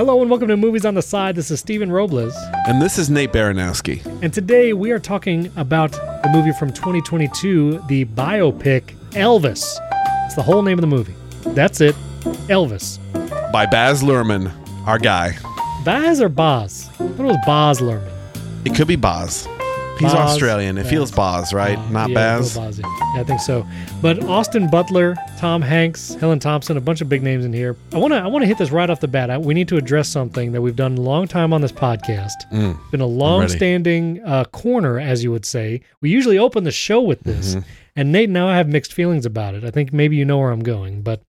Hello and welcome to Movies on the Side. This is Stephen Robles. And this is Nate Baranowski. And today we are talking about the movie from 2022, the biopic Elvis. It's the whole name of the movie. That's it, Elvis. By Baz Luhrmann, our guy. Baz or Boz? I thought it was Boz Luhrmann. It could be Boz. He's Boz, Australian. It feels Boz, right? Uh, Not yeah, Baz. Baz, yeah. I think so. But Austin Butler, Tom Hanks, Helen Thomson, a bunch of big names in here. I want to I want to hit this right off the bat. I, we need to address something that we've done a long time on this podcast. Mm. Been a long-standing uh, corner, as you would say. We usually open the show with this, Mhm. and Nate and I have mixed feelings about it. I think maybe you know where I'm going, but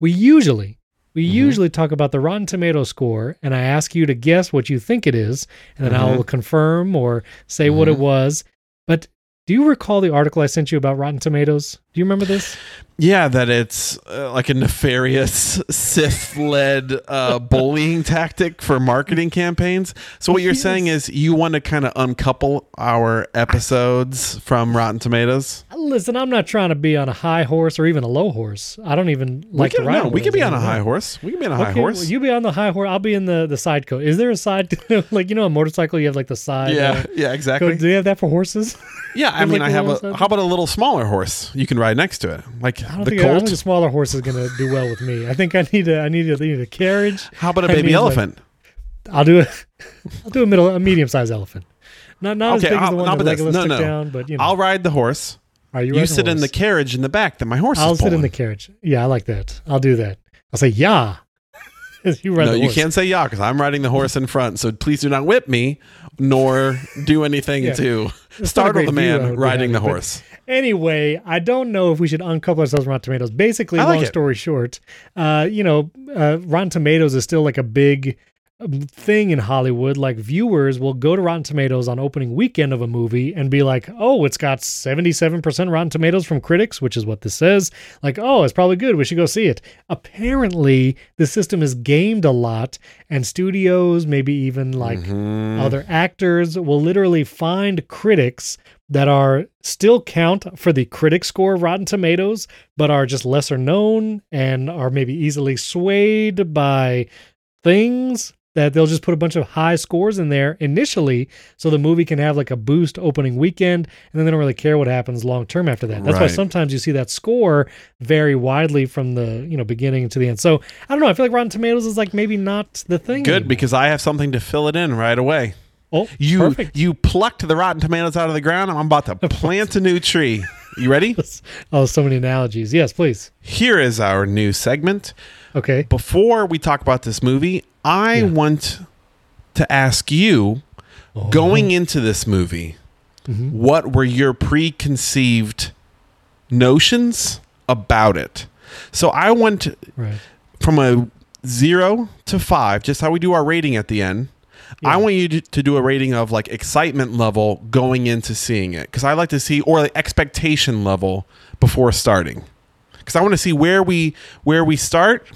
we usually we Mhm. usually talk about the Rotten Tomato score, and I ask you to guess what you think it is, and then Mhm. I'll confirm or say what it Mhm. was. But do you recall the article I sent you about Rotten Tomatoes? Do you remember this? Yeah, that it's uh, like a nefarious Sith-led uh, bullying tactic for marketing campaigns. So what you're saying is you want to kind of uncouple our episodes from Rotten Tomatoes? Listen, I'm not trying to be on a high horse or even a low horse. I don't even like can, to ride. no, we can be on a high horse. We can be on a high Okay, horse. well, you be on the high horse. I'll be in the the side coat. Is there a side like you know a motorcycle? You have like the side. yeah, uh, yeah, coat. exactly. Do you have that for horses? Yeah, I mean, like, I have a. How about a little smaller horse you can ride next to it, like I don't the think I don't think a smaller horse is gonna do well with me. I think I need a I need a, I need a carriage. How about a baby mean, like- elephant? I'll do a I'll do a middle a medium sized elephant. Not not Okay, as big as I'll- the one that? Legolas No, took no. down, but you know. I'll ride the horse. Are you, You sit in the carriage in the back that my horse I'll is sit in the carriage. Yeah, I like that. I'll do that. I'll say yeah. you ride no, you can't say yeah because I'm riding the horse in front. So please do not whip me, nor do anything Yeah. to It's startle the man be riding the having, horse. Anyway, I don't know if we should uncouple ourselves from Rotten Tomatoes. Basically, like long it. story short, uh, you know, uh, Rotten Tomatoes is still like a big um, thing in Hollywood. Like viewers will go to Rotten Tomatoes on opening weekend of a movie and be like, "Oh, it's got seventy-seven percent Rotten Tomatoes from critics," which is what this says. Like, "Oh, it's probably good. We should go see it." Apparently, the system is gamed a lot, and studios, maybe even like Mhm. other actors will literally find critics that are still count for the critic score of Rotten Tomatoes, but are just lesser known and are maybe easily swayed by things that they'll just put a bunch of high scores in there initially so the movie can have like a boost opening weekend and then they don't really care what happens long term after that. That's why sometimes you see that score vary widely from the, you know, beginning to the end. So, I don't know, I feel like Rotten Tomatoes is like maybe not the thing. Good anymore. because I have something to fill it in right away. Oh, You perfect. you plucked the rotten tomatoes out of the ground. I'm about to plant a new tree. You ready? Oh, so many analogies. Yes, please. Here is our new segment. Okay. Before we talk about this movie, I Yeah. want to ask you Oh. going into this movie, Mhm. what were your preconceived notions about it? So I went Right. from a zero to five, just how we do our rating at the end. Yeah. I want you to, to do a rating of like excitement level going into seeing it because I like to see or like expectation level before starting because I want to see where we where we start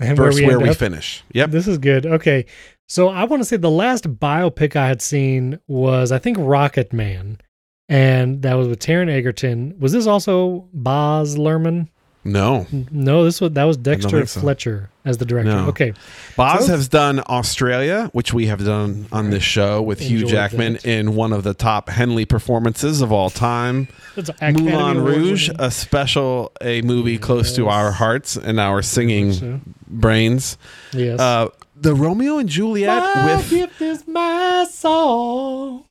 And versus where we, end up. finish. Yep. This is good. Okay. So I want to say the last biopic I had seen was I think Rocket Man, and that was with Taron Egerton. Was this also Boz Luhrmann? No, No, this was that was Dexter so. Fletcher as the director. No. Okay. Boz So- has done Australia, which we have done on this show with Hugh Jackman that. in one of the top Henley performances of all time. Moulin Rouge, a special a movie close to our hearts and our singing So, brains. yes. Uh, the Romeo and Juliet my with gift is my song.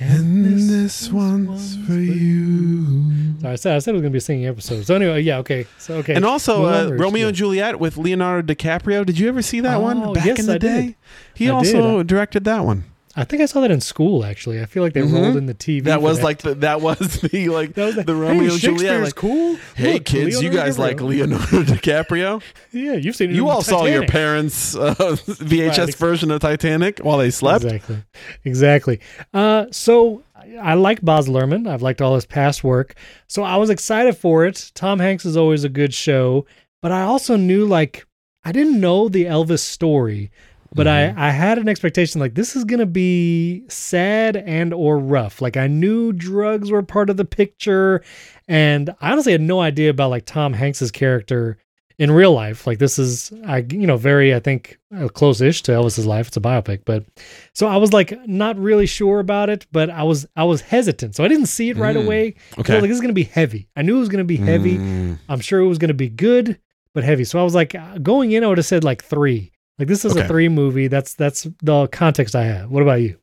And this one's for you. Sorry, I said I said it was gonna be a singing episode. So anyway, yeah, okay. So okay. And also uh, Romeo yeah. and Juliet with Leonardo DiCaprio. Did you ever see that Oh, one back yes, in the I day? did. He I also did. directed that one. I think I saw that in school. Actually, I feel like they Mhm. rolled in the TV. That was like the, that was the like That was like, the hey, Romeo and Juliet. Like, cool. hey Look, kids, you Leonardo guys like DiCaprio. Leonardo DiCaprio? Yeah, you've seen it. You all saw your parents' uh, VHS Right. version of Titanic while they slept. Exactly. Exactly. Uh, so I- I like Boz Luhrmann. I've liked all his past work. So I was excited for it. Tom Hanks is always a good show, but I also knew like I didn't know the Elvis story, but Mm-hmm. I I had an expectation like this is going to be sad and or rough. Like I knew drugs were part of the picture and I honestly had no idea about like Tom Hanks's character in real life. Like this is, I you know, very I think uh, close-ish to Elvis's life. It's a biopic, but so I was like not really sure about it, but I was I was hesitant, so I didn't see it right Mm. away. I Okay. was like this is gonna be heavy. I knew it was gonna be heavy. Mm, I'm sure it was gonna be good, but heavy. So I was like uh, going in, I would have said like three. Like this is Okay. a three movie. That's that's the context I have. What about you?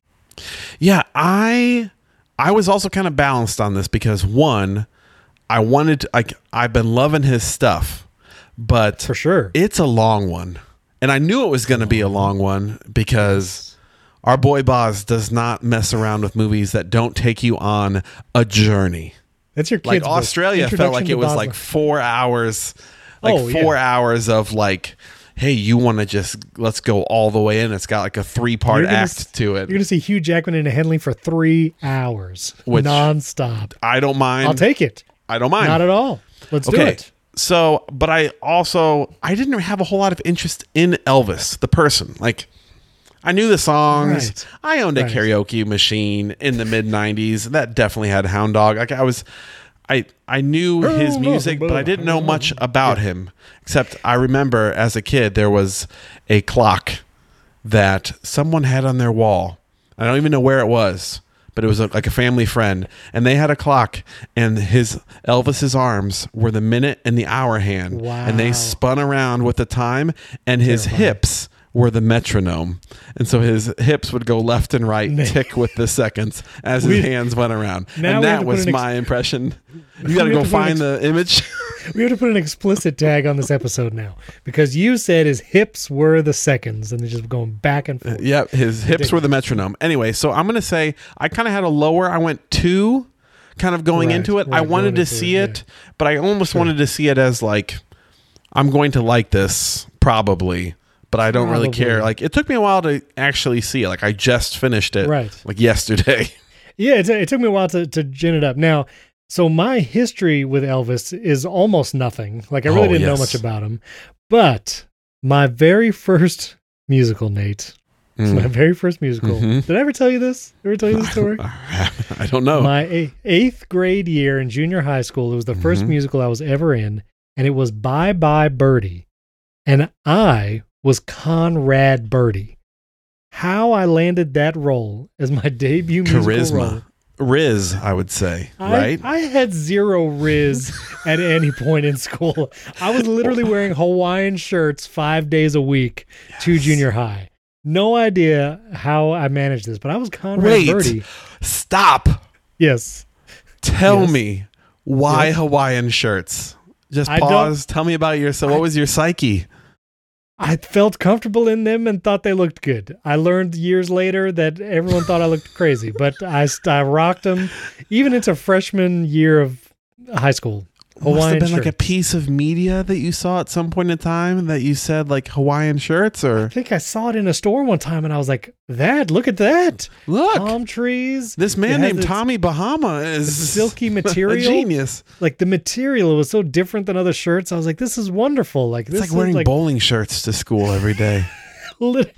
Yeah, I I was also kind of balanced on this because one, I wanted to, like I've been loving his stuff, but For sure. it's a long one. And I knew it was going to be a long one because our boy Boz does not mess around with movies that don't take you on a journey. That's your. Like. Australia felt like it was like 4 hours like Oh, yeah. 4 hours of like hey, you want to just let's go all the way in. It's got like a 3-part act s- to it. You're gonna see Hugh Jackman in a Henley for three hours, Which- nonstop. I don't mind. I'll take it. I don't mind. Not at all. Let's do it. So, but I also I didn't have a whole lot of interest in Elvis, the person. Like I knew the songs. Right. I owned a Right. karaoke machine in the mid 90s. That definitely had Hound Dog. Like I was I I knew his music, but I didn't know much about him. Except I remember as a kid there was a clock that someone had on their wall. I don't even know where it was, but it was a, like a family friend, and they had a clock, and his Elvis's arms were the minute and the hour hand, and they spun around with the time, and his Terrifying. hips were the metronome, and so his hips would go left and right, tick with the seconds as his We- hands went around, and that was an ex- my impression. You got to go to find the image. We have to put an explicit tag on this episode now because you said his hips were the seconds and they're just going back and forth. Yep, his hips were the metronome. Anyway, so I'm gonna say I kind of had a lower. I went two, kind of going Right, into it. I wanted to see it, it, but I almost wanted to see it as like I'm going to like this probably, but I don't really care. Like it took me a while to actually see it. Like I just finished it, Right. Like yesterday. Yeah, it, it took me a while to, to gin it up. Now, so my history with Elvis is almost nothing. Like I really Oh, didn't know much about him. But my very first musical, Nate, Mm. my very first musical. Mhm. Did I ever tell you this? Ever tell you this story? I don't know. My eighth grade year in junior high school, it was the first Mhm. musical I was ever in, and it was Bye Bye Birdie. And I was Conrad Birdie. How I landed that role as my debut musical role. Charisma, Riz, I would say, I, right? I had zero riz at any point in school. I was literally wearing Hawaiian shirts five days a week to junior high. No idea how I managed this, but I was Conrad Wait. Birdie. Stop. Yes. Tell Yes. me why Yes. Hawaiian shirts. Just pause. Tell me about your. So, what was your psyche? I felt comfortable in them and thought they looked good. I learned years later that everyone thought I looked crazy, but I, I rocked them even into freshman year of high school. Must have Hawaiian been like a piece of media that you saw at some point in time that you said like Hawaiian shirts or I think I saw it in a store one time and I was like, that, look at that. look. Palm trees. this man named Tommy Bahama is silky a material. genius. Like the material was so different than other shirts. I was like, this is wonderful. Like It's this like wearing like bowling shirts to school every day. lit-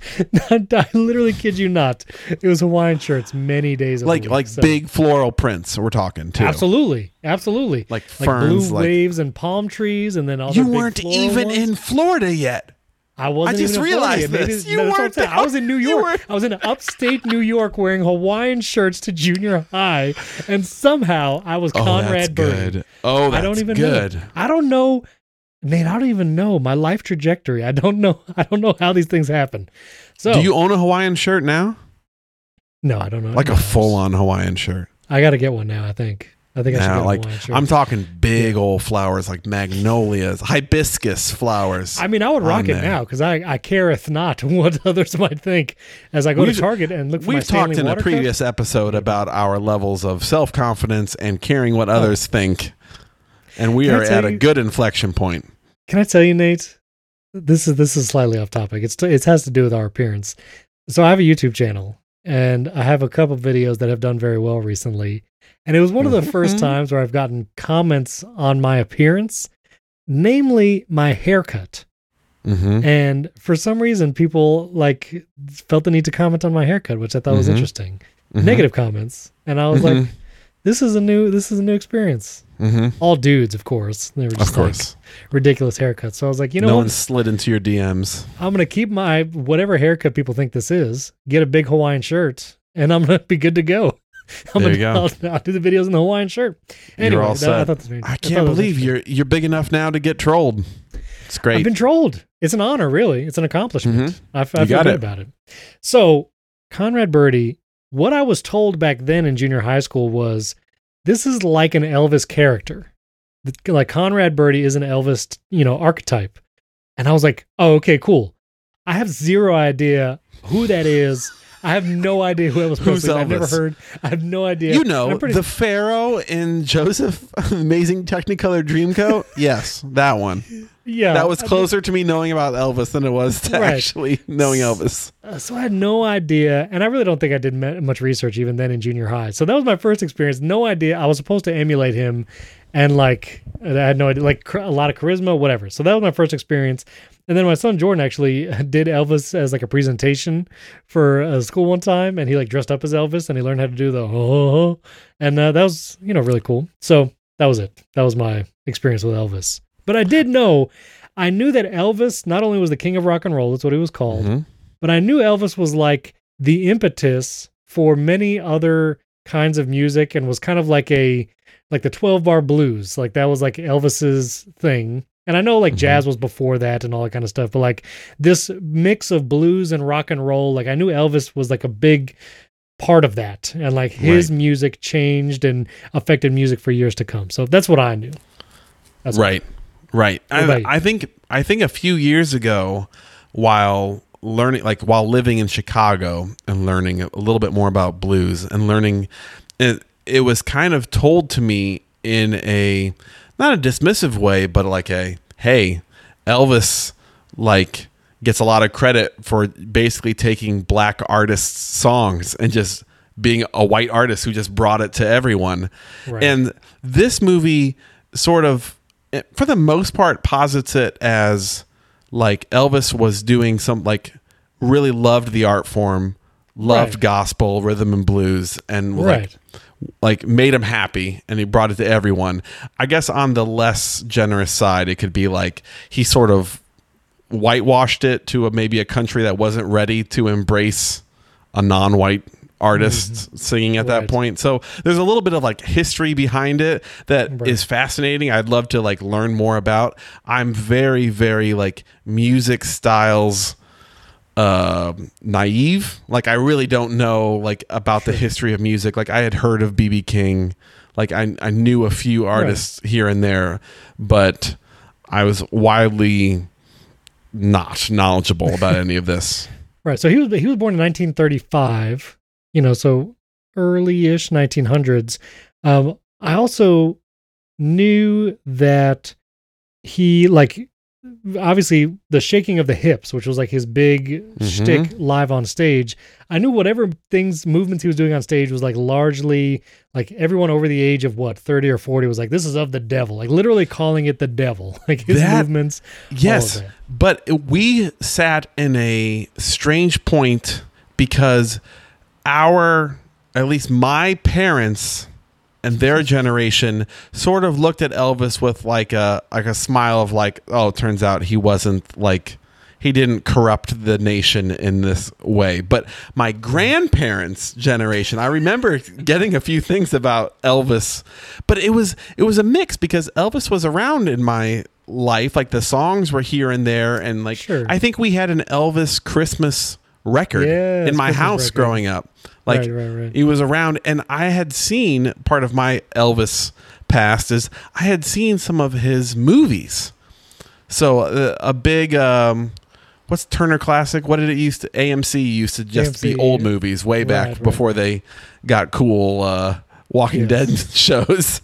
I literally kid you not. It was Hawaiian shirts many days. Like week, like so- big floral prints. We're talking too. Absolutely, absolutely. Like like ferns. blue like waves and palm trees, and then all you weren't even ones. in Florida yet. I wasn't. I just realized this. You what I'm weren't. I was in New York. I was in upstate New York wearing Hawaiian shirts to junior high, and somehow I was Oh, Conrad that's Birdie. good. Oh, that's I don't even good. know. I don't know, Nate. I don't even know my life trajectory. I don't know. I don't know how these things happen. So Do you own a Hawaiian shirt now? No, I don't know. Like a full on Hawaiian shirt. I got to get one now. I think. I think I should a like Hawaiian shirt. I'm talking big old flowers like magnolias, hibiscus flowers. I mean, I would rock it there. now because I, I careth not what others might think as I go We've- to Target and look for my We've talked in a water cup. previous episode about our levels of self confidence and caring what oh. others think, and we. Can are tell at a good inflection point. Can I tell you, Nate? This is this is slightly off topic. It's it has to do with our appearance. So I have a YouTube channel and I have a couple videos that have done very well recently. And it was one of the first Mhm. times where I've gotten comments on my appearance, namely my haircut. Mm-hmm. And for some reason, people like felt the need to comment on my haircut, which I thought was Mhm. interesting. Negative comments, and I was like, this is a new this is a new experience. hmm All dudes, of course. They were just Of course. like ridiculous haircuts. So I was like, you know no what? one slid into your DMs. I'm gonna keep my whatever haircut people think this is. Get a big Hawaiian shirt, and I'm gonna be good to go. I'm There gonna, you go. I'll, I'll do the videos in the Hawaiian shirt. Anyway, You're all that- I set. thought this was- I can't that was believe you're you're big enough now to get trolled. It's great. I've been trolled. It's an honor, really. It's an accomplishment. Mhm. I, I feel good it. about it. So, Conrad Birdie, what I was told back then in junior high school was this is like an Elvis character. Like Conrad Birdie is an Elvis, you know, archetype. And I was like, oh, okay, cool. I have zero idea who that is. I have no idea who Elvis Who's Presley. I've never heard. I have no idea. You know pretty- the Pharaoh in Joseph Amazing Technicolor Dreamcoat. yes, that one. yeah, that was I- closer to me knowing about Elvis than it was to Right. actually knowing Elvis. Uh, so I had no idea, and I really don't think I did much research even then in junior high. So that was my first experience. No idea. I was supposed to emulate him, and like I had no idea, like a lot of charisma, whatever. So that was my first experience. And then my son Jordan actually did Elvis as like a presentation for a school one time, and he like dressed up as Elvis, and he learned how to do the oh, and uh, that was you know really cool. So that was it. That was my experience with Elvis. But I did know, I knew that Elvis not only was the king of rock and roll, that's what he was called Mhm. but I knew Elvis was like the impetus for many other kinds of music and was kind of like a like the 12 bar blues like that was like Elvis's thing and I know like Mhm. jazz was before that and all that kind of stuff but like this mix of blues and rock and roll like I knew Elvis was like a big part of that and like his music changed and affected music for years to come so that's what I knew that's Right, right. What about? I, I think I think a few years ago, while learning, like while living in Chicago and learning a little bit more about blues and learning, it it was kind of told to me in a not a dismissive way, but like a hey, Elvis like gets a lot of credit for basically taking black artists' songs and just being a white artist who just brought it to everyone. Right. And this movie sort of, eh, for the most part, posits it as like Elvis was doing some, like, really loved the art form, loved Right. gospel, rhythm, and blues, and right like, like made him happy and he brought it to everyone. I guess on the less generous side, it could be like he sort of whitewashed it to a, maybe a country that wasn't ready to embrace a non-white artist singing at that Mm-hmm. Point. So there's a little bit of like history behind it that is Right. fascinating. I'd love to like learn more about. I'm very very like music styles uh, naive. Like I really don't know like about the history of music. Like I had heard of BB King. Like I I knew a few artists here and there, but I was widely not knowledgeable about any of this. Right. So he was he was born in 1935. You know, so early-ish 1900s. Um, I also knew that he like obviously the shaking of the hips, which was like his big Mhm. shtick live on stage. I knew whatever things movements he was doing on stage was like largely like everyone over the age of what 30 or 40 was like this is of the devil, like literally calling it the devil. Like his That- movements. Yes, but we sat in a strange point because our, at least my parents and their generation, sort of looked at Elvis with like a like a smile of like, oh, it turns out he wasn't like he didn't corrupt the nation in this way. But my grandparents' generation, I remember getting a few things about Elvis, but it was it was a mix because Elvis was around in my life. Like the songs were here and there, and like Sure. I think we had an Elvis Christmas record Yes, in my house record. growing up. Like right, right, right. he was around, and I had seen part of my Elvis past is I had seen some of his movies. So uh, a big um, what's Turner Classic? What did it used to? AMC used to just be AMC, old movies way back before they got cool uh, Walking Yes. Dead shows.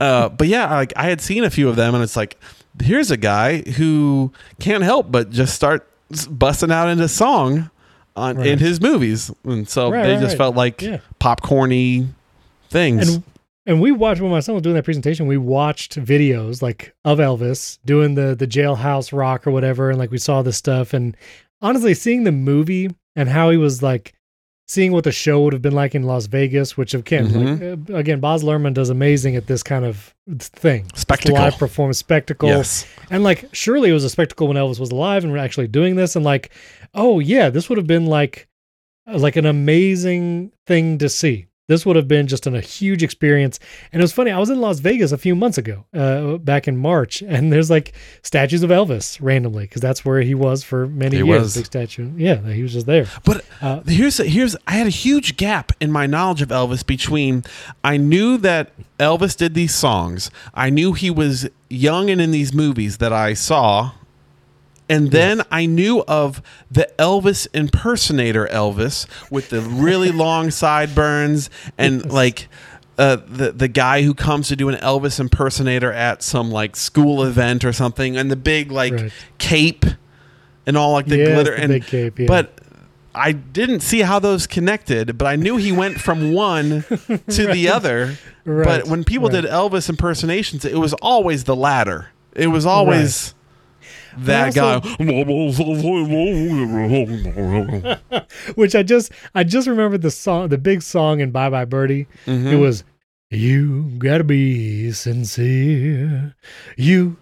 uh, but yeah, like I had seen a few of them, and it's like here's a guy who can't help but just start busting out into song on in his movies, and so Right, they right, just right. felt like Yeah. popcorny things. and and we watched when my son was doing that presentation we watched videos like of elvis doing the the jailhouse rock or whatever and like we saw this stuff and honestly seeing the movie and how he was like seeing what the show would have been like in Las Vegas, which again, Mhm. like, uh, again, Boz Luhrmann does amazing at this kind of thing, Spectacle. live performance spectacle. Yes. And like, surely it was a spectacle when Elvis was alive and we're actually doing this. And like, oh yeah, this would have been like, like an amazing thing to see. This would have been just an, a huge experience. And it was funny. I was in Las Vegas a few months ago, uh, back in March, and there's like statues of Elvis randomly because that's where he was for many He years. was. Big statue. Yeah, he was just there. But Uh, here's here's I had a huge gap in my knowledge of Elvis between I knew that Elvis did these songs. I knew he was young and in these movies that I saw. And then I knew of the Elvis impersonator Elvis with the really long sideburns and like uh, the the guy who comes to do an Elvis impersonator at some like school event or something and the big like Right. cape and all like the Yes, glitter the and big cape, yeah. but I didn't see how those connected, but I knew he went from one to the other. Right, But when people right. did Elvis impersonations, it was always the latter. It was always that also- guy. which I just I just remembered the song, the big song in Bye Bye Birdie. Mm-hmm. It was you gotta be sincere, you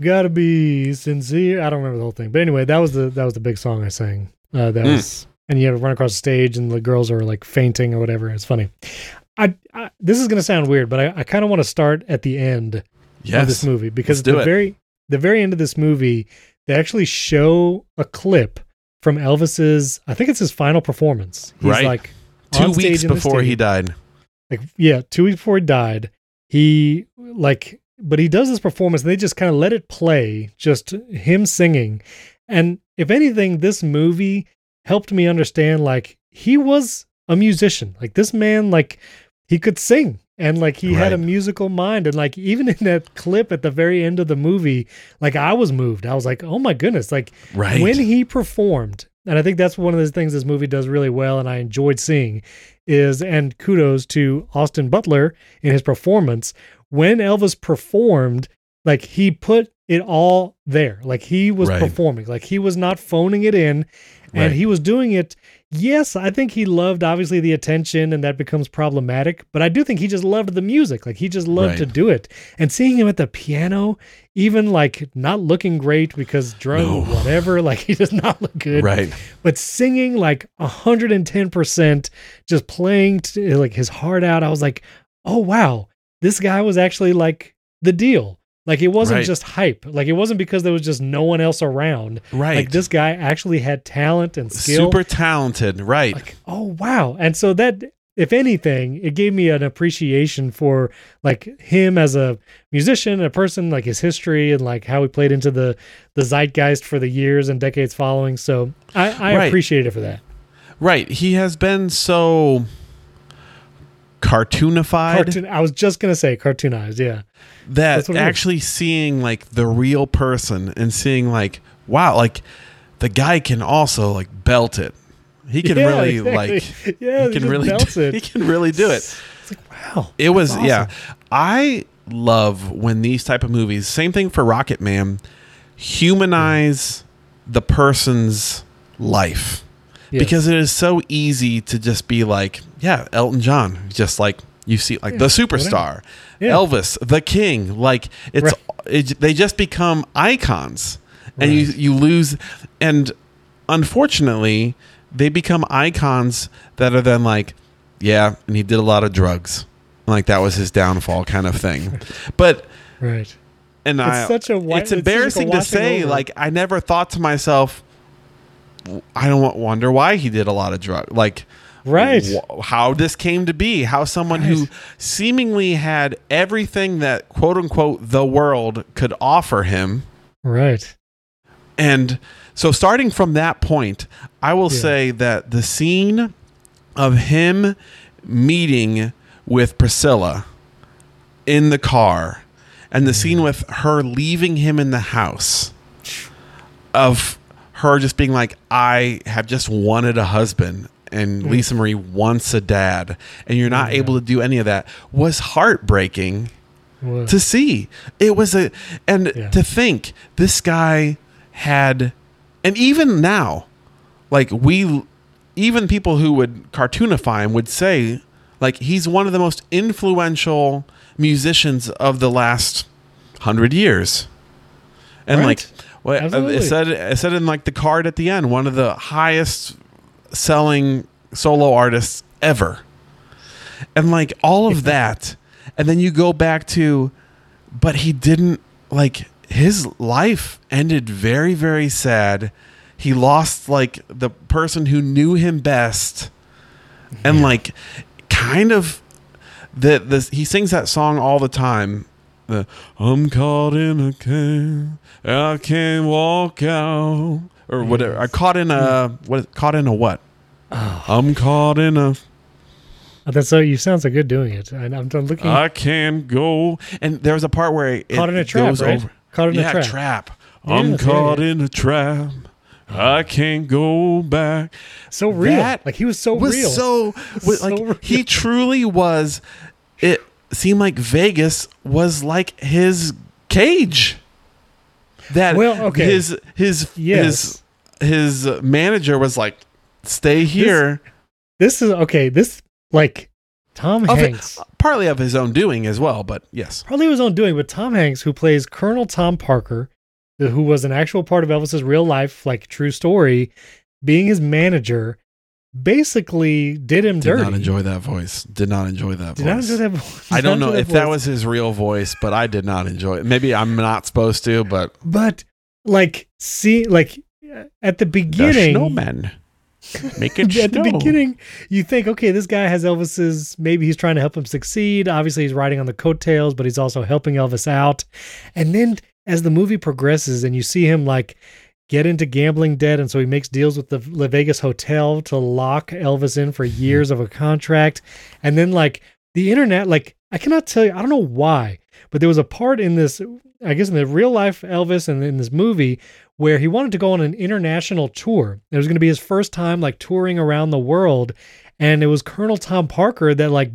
gotta be sincere. I don't remember the whole thing, but anyway, that was the that was the big song I sang. Uh, that Mm. was, and you had to run across the stage, and the girls are like fainting or whatever. It's funny. I, I this is gonna sound weird, but I, I kind of want to start at the end of this movie because Let's at the it. very the very end of this movie they actually show a clip from Elvis's I think it's his final performance. He's Right. like Two weeks before he died. Like yeah, 2 weeks before he died, he like but he does this performance and they just kind of let it play just him singing. And if anything this movie helped me understand like he was a musician. Like this man like he could sing and like he had a musical mind and like even in that clip at the very end of the movie like i was moved i was like oh my goodness like Right. when he performed and i think that's one of the things this movie does really well and i enjoyed seeing is and kudos to austin butler in his performance when elvis performed like he put it all there like he was Right. performing like he was not phoning it in and Right. he was doing it yes i think he loved obviously the attention and that becomes problematic but i do think he just loved the music like he just loved Right. to do it and seeing him at the piano even like not looking great because drug No. whatever like he does not look good right. but singing like 110% just playing t- like his heart out i was like oh wow this guy was actually like the deal like it wasn't Right. just hype like it wasn't because there was just no one else around Right. like this guy actually had talent and skill Super talented. Right. like oh wow and so that if anything it gave me an appreciation for like him as a musician a person like his history and like how he played into the the zeitgeist for the years and decades following so i i Right. appreciate it for that right. He has been so cartoonified. cartoon i was just gonna say cartoonized yeah. That actually seeing like the real person and seeing like wow like the guy can also like belt it. He can Yeah, really exactly. like yeah he can really do, it. he can really do it. It's like wow it was That's yeah. i love when these type of movies same thing for rocket man humanize the person's life Yes. because it is so easy to just be like yeah elton john just like you see like Yeah, the superstar Yeah. elvis the king like it's Right. it, they just become icons and you Right. you lose and unfortunately they become icons that are then like yeah and he did a lot of drugs like that was his downfall kind of thing but right and It's I, such a it's it's just like a embarrassing to say over. like i never thought to myself i don't wonder why he did a lot of drugs like right. wh- how this came to be how someone who seemingly had everything that quote unquote the world could offer him. Right. And so starting from that point i will Yeah. say that the scene of him meeting with priscilla in the car and the scene mm. with her leaving him in the house of her just being like i have just wanted a husband and Mm. lisa marie wants a dad and you're not Yeah. able to do any of that was heartbreaking Well, to see. It was a and Yeah. to think this guy had and even now like we even people who would cartoonify him would say like he's one of the most influential musicians of the last hundred years. And Right. like well, uh, Absolutely. it said it said in like the card at the end, one of the highest selling solo artists ever. And like all of that. And then you go back to but he didn't like his life ended very very sad. He lost like the person who knew him best. And like kind of the the he sings that song all the time. The I'm caught in a cave, I can't walk out, or whatever. I caught in a what? Caught in a what? Oh. I'm caught in a. Oh, That's so you sound so good doing it. And I'm, I'm looking I can't go. And there was a part where it caught in a trap, goes right? over. Caught in yeah, a trap. Yeah, I'm that's right, caught in a trap. I can't go back. So real. That like he was so was real. so was So like real. he truly was. It seemed like Vegas was like his cage. That Well, okay. his his Yes. his his manager was like, "Stay here." this is okay. This like Tom Of it- Hanks. partly of his own doing as well, but yes, probably his own doing, but Tom Hanks, who plays Colonel Tom Parker, who was an actual part of Elvis's real life, like true story, being his manager, basically did him did dirty. Did not enjoy that voice. Did not enjoy that Did voice. not enjoy that. voice. I don't know enjoy if that was his real voice, but I did not enjoy it. Maybe I'm not supposed to, but But like, see, like at the the beginning, snowman. Make it at the beginning, you think, okay, this guy has Elvis's. Maybe he's trying to help him succeed. Obviously, he's riding on the coattails, but he's also helping Elvis out. And then, as the movie progresses, and you see him like get into gambling debt, and so he makes deals with the La Vegas hotel to lock Elvis in for hmm. years of a contract. And then, like the internet, like I cannot tell you, I don't know why, but there was a part in this, I guess, in the real life Elvis and in this movie where he wanted to go on an international tour. It was going to be his first time like touring around the world. And it was Colonel Tom Parker that like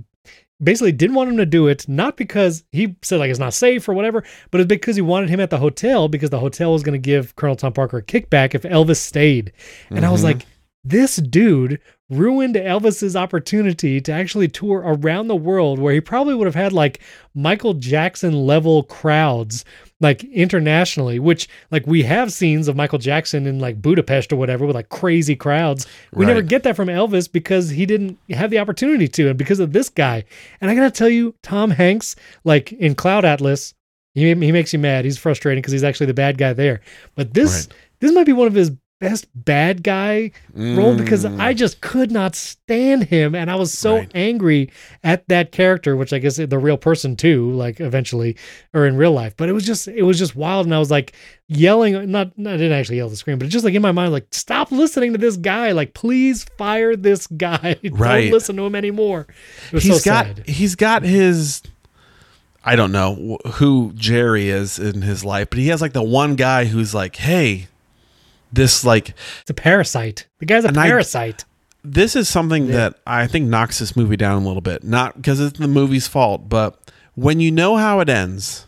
basically didn't want him to do it, not because he said like it's not safe or whatever, but it's because he wanted him at the hotel because the hotel was going to give Colonel Tom Parker a kickback if Elvis stayed. And I was Mhm. like, this dude ruined Elvis's opportunity to actually tour around the world where he probably would have had like Michael Jackson level crowds like internationally which like we have scenes of Michael Jackson in like Budapest or whatever with like crazy crowds. We never get that from Elvis because he didn't have the opportunity to and because of this guy. And I got to tell you Tom Hanks like in Cloud Atlas he, he makes you mad. He's frustrating because he's actually the bad guy there. But this Right. this might be one of his best bad guy role because Mm. I just could not stand him and I was so Right. angry at that character which I guess the real person too like eventually or in real life but it was just it was just wild and I was like yelling not, not I didn't actually yell at the screen but just like in my mind like stop listening to this guy like please fire this guy Right. don't listen to him anymore he's so got sad he's got his I don't know who Jerry is in his life, but he has like the one guy who's like, "Hey, this like it's a parasite the guy's a And I- parasite this is something that I think knocks this movie down a little bit. Not because it's the movie's fault, but when you know how it ends,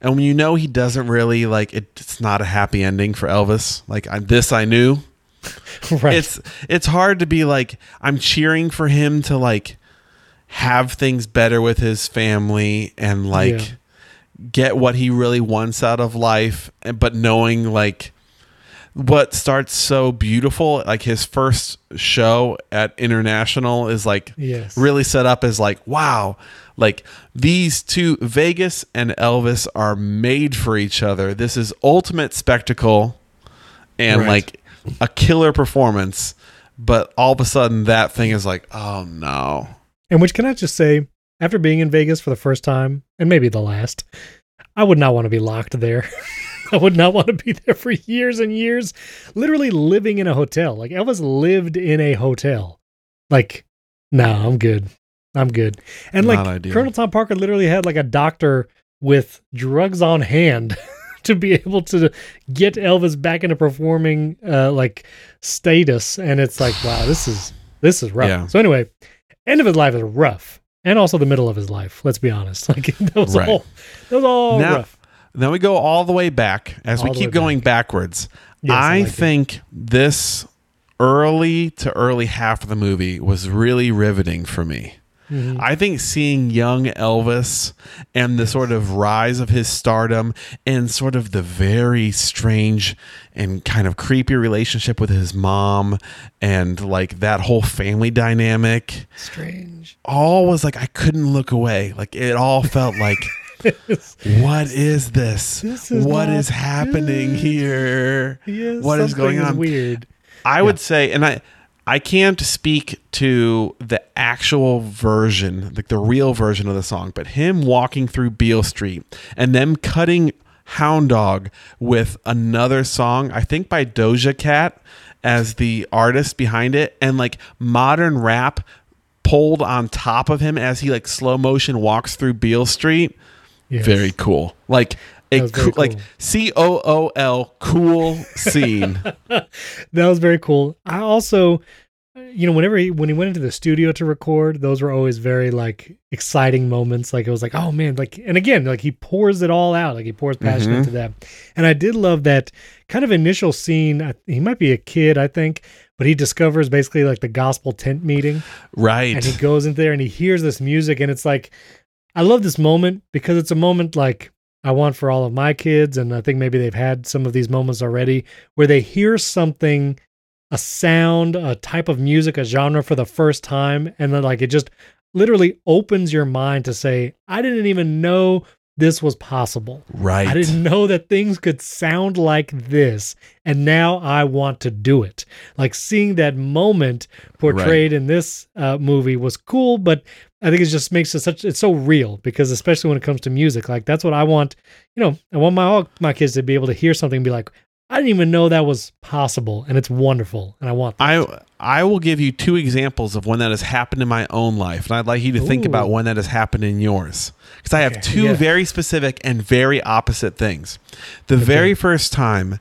and when you know he doesn't really like it, it's not a happy ending for Elvis. Like I, this, I knew right it's it's hard to be like I'm cheering for him to like have things better with his family and like Yeah. get what he really wants out of life, but knowing like what starts so beautiful like his first show at international is like yes. really set up as like wow. Like these two vegas and elvis are made for each other. This is ultimate spectacle and Right. like a killer performance. But all of a sudden that thing is like oh no. And which can I just say, after being in Vegas for the first time, and maybe the last, I would not want to be locked there. I would not want to be there for years and years, literally living in a hotel. Like Elvis lived in a hotel. Like, no, I'm good. I'm good. And Not like ideal. Colonel Tom Parker literally had like a doctor with drugs on hand to be able to get Elvis back into performing uh like status. And it's like, wow, this is this is rough. Yeah. So anyway, end of his life is rough. And also the middle of his life, let's be honest. Like that was Right. all that was all Now- rough. Then we go all the way back as All we keep going backwards Yes, I i like it. think this early to early half of the movie was really riveting for me. Mhm. I think seeing young Elvis and the sort of rise of his stardom and sort of the very strange and kind of creepy relationship with his mom and like that whole family dynamic Strange. all was like I couldn't look away. Like it all felt like what is this? This is what not is happening good. here? Yes, What is going on? weird. I would say, and I, I can't speak to the actual version, like the real version of the song, but him walking through Beale Street and them cutting Hound Dog with another song, I think by Doja Cat as the artist behind it, and like modern rap pulled on top of him as he like slow motion walks through Beale Street. Yes. Very cool. Like a was very coo- like cool. C O O L scene. that was very cool. I also, you know, whenever he when he went into the studio to record, those were always very like exciting moments. Like it was like, oh man, like and again, like he pours it all out. Like he pours passion Mhm. into that. And I did love that kind of initial scene. I, he might be a kid, I think, but he discovers basically like the gospel tent meeting, right. and he goes in there and he hears this music, and it's like, I love this moment because it's a moment like. I want for all of my kids, and I think maybe they've had some of these moments already where they hear something a sound, a type of music, a genre for the first time, and then like it just literally opens your mind to say, I didn't even know this was possible. Right. I didn't know that things could sound like this, and now I want to do it. Like seeing that moment portrayed in this uh, movie was cool, but I think it just makes it such it's so real because especially when it comes to music, like that's what I want. You know, I want my all my kids to be able to hear something and be like, I didn't even know that was possible, and it's wonderful, and I want. That. I I will give you two examples of when that has happened in my own life, and I'd like you to think about when that has happened in yours, because I have two yeah. very specific and very opposite things. The very first time,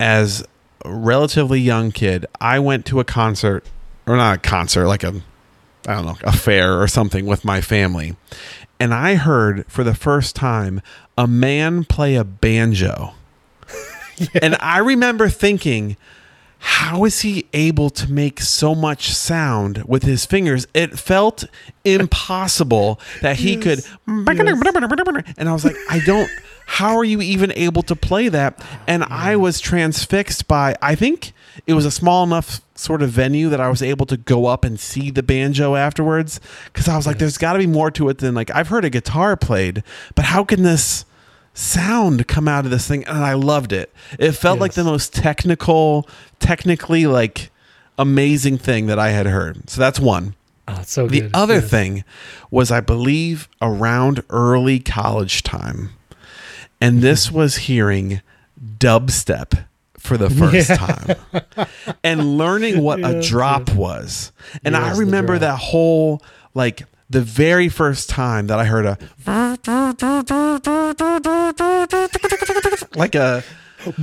as a relatively young kid, I went to a concert, or not a concert, like a I don't know, a fair or something with my family, and I heard for the first time a man play a banjo. And I remember thinking, how is he able to make so much sound with his fingers? It felt impossible that he could. And I was like, I don't. How are you even able to play that? And I was transfixed by. I think it was a small enough sort of venue that I was able to go up and see the banjo afterwards because I was like, there's got to be more to it than like I've heard a guitar played, but how can this? sound come out of this thing and I loved it. It felt like the most technical, technically like amazing thing that I had heard. So that's one. Oh, so The good. other Yes. thing was I believe around early college time. And mm-hmm. this was hearing dubstep for the first Yeah. time and learning what a Yes, drop was. And I Yes, remember that whole like the very first time that I heard a like a it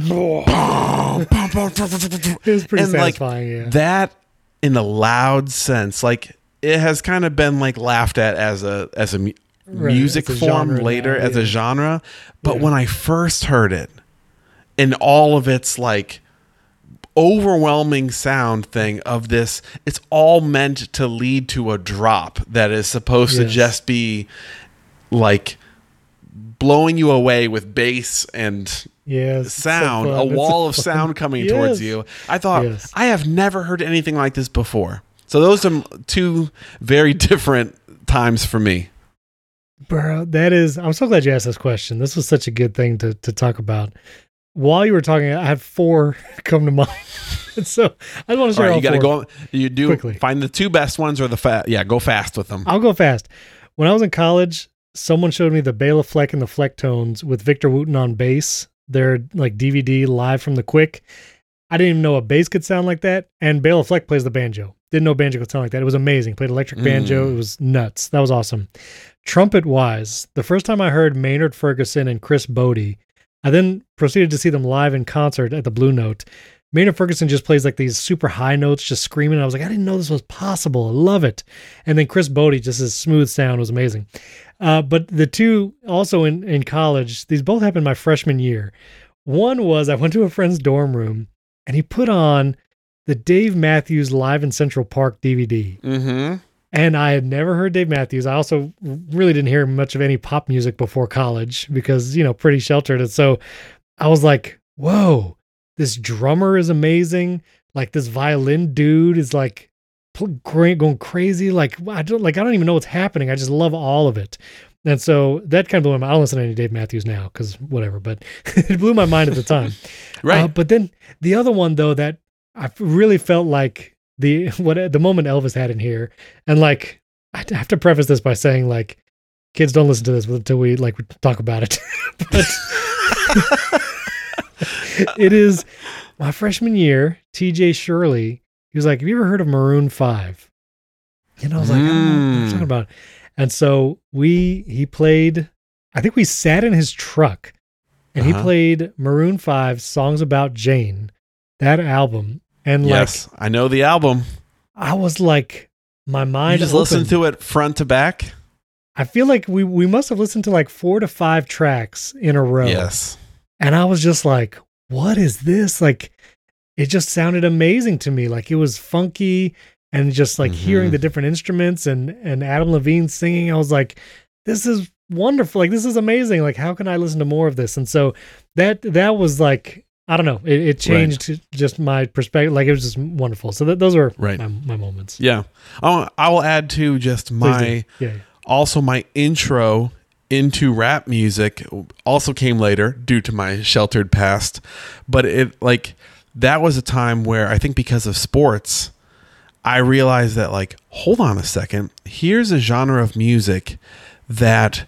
was pretty and, like, yeah. that in a loud sense like it has kind of been like laughed at as a as a mu- Right, music a form later now, as a genre but Yeah. when i first heard it in all of its like overwhelming sound thing of this it's all meant to lead to a drop that is supposed to just be like blowing you away with bass and yes, so sound, fun. a It's so wall of fun. sound coming Yes. towards you. I thought Yes. I have never heard anything like this before. So those are two very different times for me. Bro, that is. I'm so glad you asked this question. This was such a good thing to to talk about. While you were talking, I had four come to mind. so I just want to All share right, all you got to go. You do Quickly. find the two best ones or the fast. Yeah, go fast with them. I'll go fast. When I was in college, someone showed me the Bela Fleck and the Flecktones with Victor Wooten on bass. Their like DVD live from the Quick. I didn't even know a bass could sound like that. And Bela Fleck plays the banjo. Didn't know banjo could sound like that. It was amazing. Played electric banjo. Mm. It was nuts. That was awesome. Trumpet wise, the first time I heard Maynard Ferguson and Chris Botti, I then proceeded to see them live in concert at the Blue Note. Maynard Ferguson just plays like these super high notes, just screaming. I was like, I didn't know this was possible. I love it. And then Chris Botti, just his smooth sound was amazing. Uh, but the two also in, in college, these both happened my freshman year. One was I went to a friend's dorm room and he put on the Dave Matthews Live in Central Park DVD. Mm-hmm. And I had never heard Dave Matthews. I also really didn't hear much of any pop music before college because, you know, pretty sheltered. And so I was like, whoa, this drummer is amazing. Like this violin dude is like going crazy. Like I don't like I don't even know what's happening. I just love all of it. And so that kind of blew my mind. I don't listen to any Dave Matthews now because whatever, but it blew my mind at the time. Right. Uh, but then the other one though that I really felt like the what the moment Elvis had in here, and like I have to preface this by saying like kids don't listen to this until we like talk about it. but it is my freshman year. T.J. Shirley, he was like, "Have you ever heard of Maroon 5? And I was like, "I don't know what you're Mm. talking about." And so we he played. I think we sat in his truck, and he Uh-huh. played Maroon 5 "Songs About Jane," that album, and yes, I know the album. I was like, my You mind just opened. listen to it front to back. I feel like we we must have listened to like four to five tracks in a row. Yes. And I was just like, what is this? Like, it just sounded amazing to me. Like, it was funky and just like hearing Mhm. the different instruments and, and Adam Levine singing. I was like, this is wonderful. Like, this is amazing. Like, how can I listen to more of this? And so that, that was like, I don't know. It, it changed just my perspective. Like, it was just wonderful. So that, those were Right. my, my moments. Yeah. Oh, I will add to just my do. yeah. also my intro into rap music also came later due to my sheltered past but it like that was a time where i think because of sports i realized that like hold on a second here's a genre of music that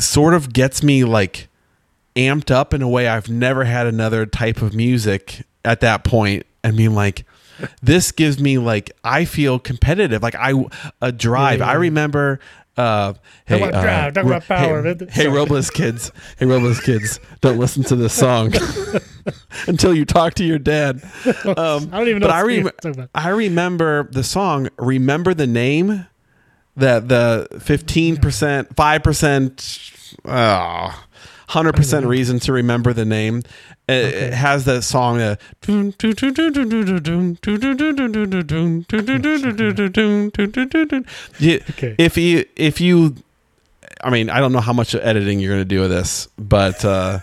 sort of gets me like amped up in a way i've never had another type of music at that point. point and being like this gives me like I feel competitive. Like I a drive. Yeah, yeah, I remember. Uh, hey, about uh, drive, talk about power. Hey, hey Robles kids. Hey, Robles kids. Don't listen to this song until you talk to your dad. Um, I don't even know. but I rem- talk. I remember the song. Remember the name. That the fifteen percent, five percent, hundred percent reason to remember the name. It, it has that song. Uh, You- Okay. if you if you i mean i don't know how much editing you're going to do with this but uh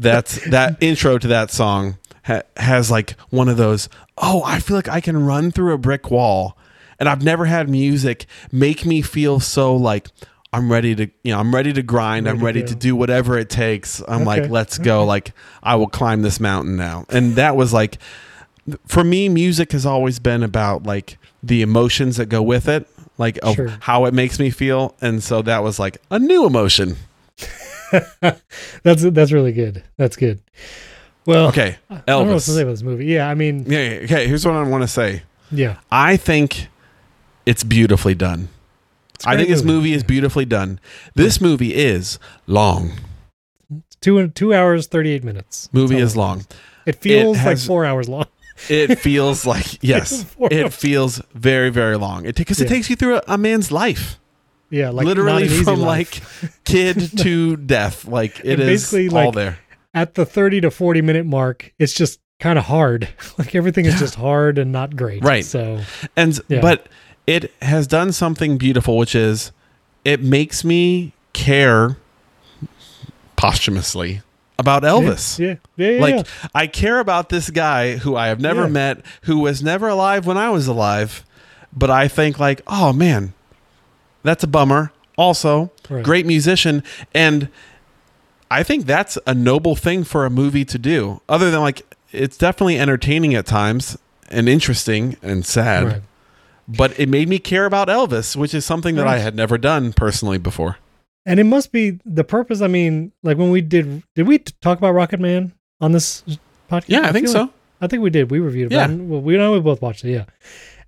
that's that intro to that song ha- has like one of those oh i feel like i can run through a brick wall and i've never had music make me feel so like i'm ready to you know i'm ready to grind. Ready i'm to ready go. to do whatever it takes. I'm like let's go. like i will climb this mountain now. And that was like for me music has always been about like the emotions that go with it like Sure. how it makes me feel. And so that was like a new emotion. That's that's really good. That's good. Well, okay I don't know what to say about this movie. Yeah, I mean, yeah yeah, okay here's what i want to say. Yeah, i think it's beautifully done i think this movie is beautifully done this movie is long two two hours thirty eight minutes. movie is long It feels like has- four hours long. it feels like yes it feels very very long it because it Yeah. takes you through a, a man's life Yeah, like not literally from like kid to death like it And is basically, all like, there at the thirty to forty minute mark, it's just kind of hard. like everything is Yeah. just hard and not great. Right. So And Yeah. but it has done something beautiful, which is it makes me care posthumously about Elvis. Yeah, yeah, yeah. Like yeah. I care about this guy who I have never met, who was never alive when I was alive, but I think like, oh man, that's a bummer. Also, Right. great musician and I think that's a noble thing for a movie to do. Other than like it's definitely entertaining at times and interesting and sad Right. But it made me care about Elvis, which is something that I had never done personally before. And it must be the purpose. I mean, like when we did, did we talk about Rocket Man on this podcast? Yeah, I think so. like- I think we did. We reviewed it. Yeah. I- Well, we know we both watched it. Yeah.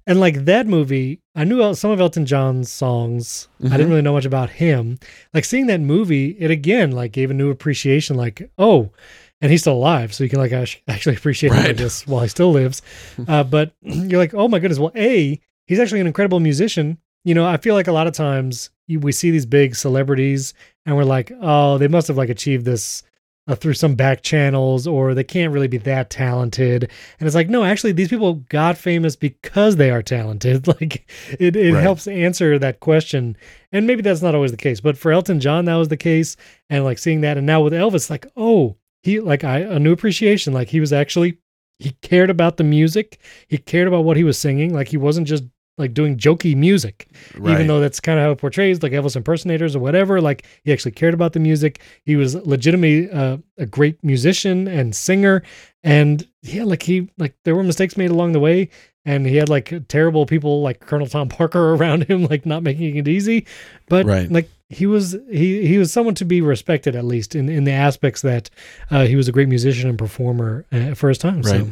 And like that movie, I knew some of Elton John's songs. I Mhm. didn't really know much about him. Like seeing that movie, it again like gave a new appreciation. Like, oh, and he's still alive, so you can like actually appreciate him I Right. while he still lives. Uh, but you're like, oh my goodness. Well, a he's actually an incredible musician. You know, I feel like a lot of times we see these big celebrities and we're like, oh, they must have like achieved this uh, through some back channels or they can't really be that talented. And it's like, no, actually, these people got famous because they are talented. Like it, it Right. helps answer that question. And maybe that's not always the case, but for Elton John, that was the case. And like seeing that, and now with Elvis, like, oh, he like I a new appreciation. Like he was actually he cared about the music. He cared about what he was singing. Like he wasn't just like doing jokey music Right. even though that's kind of how it portrays like Elvis impersonators or whatever. Like he actually cared about the music. He was legitimately uh, a great musician and singer, and yeah, like he like there were mistakes made along the way, and he had like terrible people like Colonel Tom Parker around him, like not making it easy. But Right. like he was he he was someone to be respected at least in in the aspects that uh, he was a great musician and performer uh, for his time. So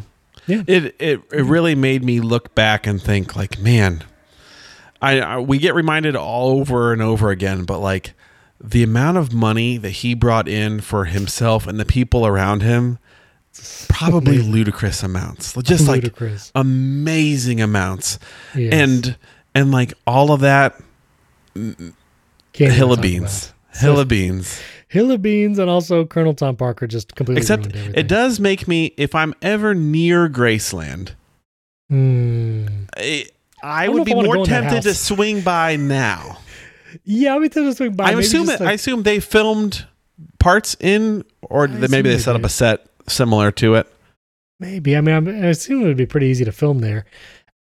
Right. it it it really made me look back and think like, man, I, I we get reminded all over and over again, but like the amount of money that he brought in for himself and the people around him, probably ludicrous amounts, just like ludicrous. amazing amounts, Yes. and and like all of that, Can't hill beans, it. beans. Hill of Beans and also Colonel Tom Parker just completely Except it does make me, if I'm ever near Graceland, Hmm. I, I don't would be I more go in that tempted to swing by now. Yeah, I'd be tempted to swing by. I assume like- I assume they filmed parts in, or that maybe they assume set they up a set similar to it. maybe. I mean, I'm, I assume it would be pretty easy to film there.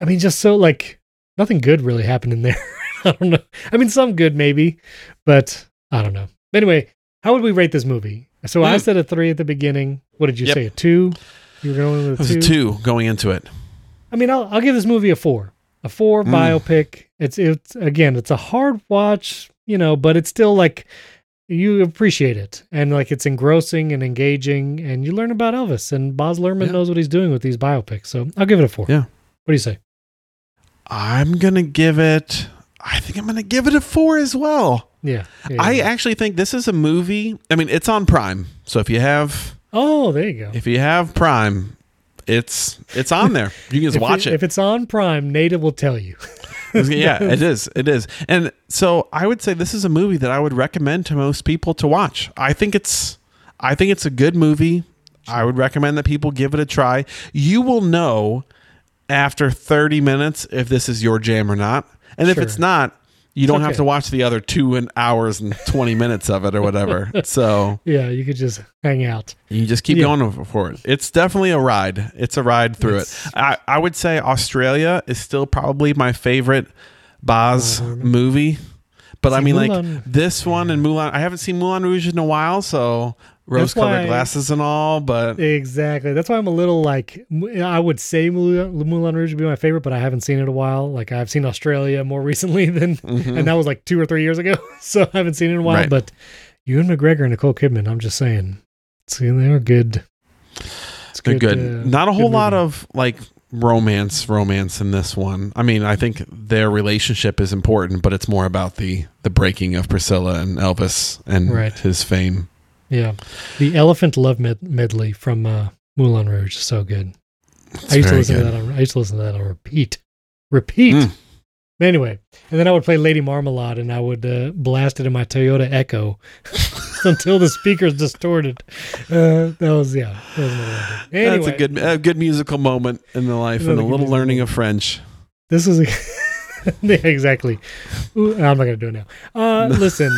I mean, just so like nothing good really happened in there. I don't know. I mean, some good maybe, but I don't know. Anyway, how would we rate this movie? So I Hmm. said a three at the beginning. What did you Yep. say? A two? You were going It with was a a two going into it. I mean, I'll, I'll give this movie a four. A four Mm. biopic. It's it's again, it's a hard watch, you know, but it's still like you appreciate it and like it's engrossing and engaging, and you learn about Elvis and Boz Luhrmann Yeah. knows what he's doing with these biopics. So I'll give it a four. Yeah. What do you say? I'm gonna give it. I think I'm gonna give it a four as well. Yeah. yeah, I yeah. actually think this is a movie. I mean, it's on Prime, so if you have oh, there you go. if you have Prime, it's it's on there. You can just watch it. If it's on Prime, Native will tell you. yeah, it is. It is. And so I would say this is a movie that I would recommend to most people to watch. I think it's I think it's a good movie. I would recommend that people give it a try. You will know after 30 minutes if this is your jam or not. And if it's not, you don't have to watch the other 2 and hours and 20 minutes of it or whatever. So, Yeah, you could just hang out. you just keep Yeah. going for it. It's definitely a ride. It's a ride through It's- it. I, I would say Australia is still probably my favorite Boz movie. But I mean, like this one and Moulin. I haven't seen Moulin Rouge in a while, so rose colored glasses and all. But Exactly. That's why I'm a little like I would say Moulin, Moulin Rouge would be my favorite, but I haven't seen it in a while. Like I've seen Australia more recently than, Mhm. and that was like two or three years ago, so I haven't seen it in a while. Right. But Ewan McGregor and Nicole Kidman, I'm just saying, see, they were good. It's they're good. uh, Not a good whole lot of like romance, romance in this one. I mean, I think their relationship is important, but it's more about the the breaking of Priscilla and Elvis and Right. his fame. Yeah, the Elephant Love med- medley from uh, Moulin Rouge, is so good. It's I used to listen good. to that. On, I used to listen to that on repeat, repeat. Mm. Anyway, and then I would play Lady Marmalade, and I would uh, blast it in my Toyota Echo until the speakers distorted. Uh, that was yeah. That was. Anyway, That's a good a good musical moment in the life and a little learning moment. of French. This is a, yeah, exactly. Ooh, I'm not gonna do it now. Uh, listen,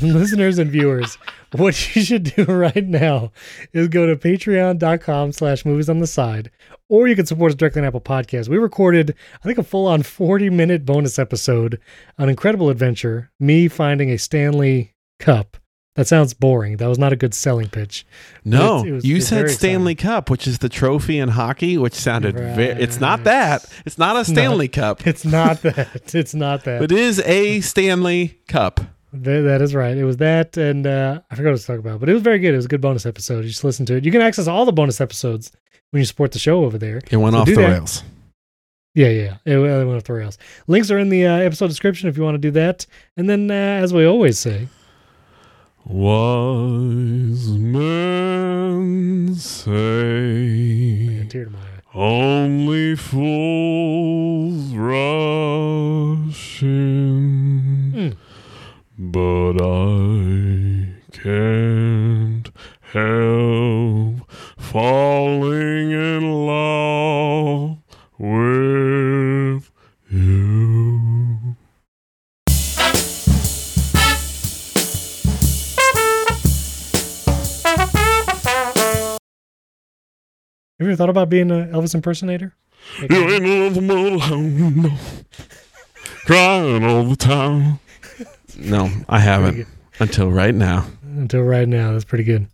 listeners and viewers, what you should do right now is go to patreon.com slash movies on the side, or you can support us directly on Apple Podcasts. We recorded, I think, a full on 40 minute bonus episode, an incredible adventure, me finding a Stanley Cup. That sounds boring. That was not a good selling pitch. No, It's- it was- you said Stanley Cup, which is the trophy in hockey, which sounded very. It's not that. It's not a. Stanley Cup. It's not that. It's not that. It is a Stanley Cup. That, that is right. It was that, and uh, I forgot what to talk about, but it was very good. It was a good bonus episode. You just listen to it. You can access all the bonus episodes when you support the show over there. It went So off the that. rails. Yeah, yeah. It, it went off the rails. Links are in the uh, episode description if you want to do that. And then, uh, as we always say, Wise men say a tear to my eye. only fools rush in, Mm. But I can't help falling in love with you. Have you ever thought about being an Elvis impersonator? You ain't no love, no, no, crying all the time. No, I haven't until right now. Until right now, that's pretty good.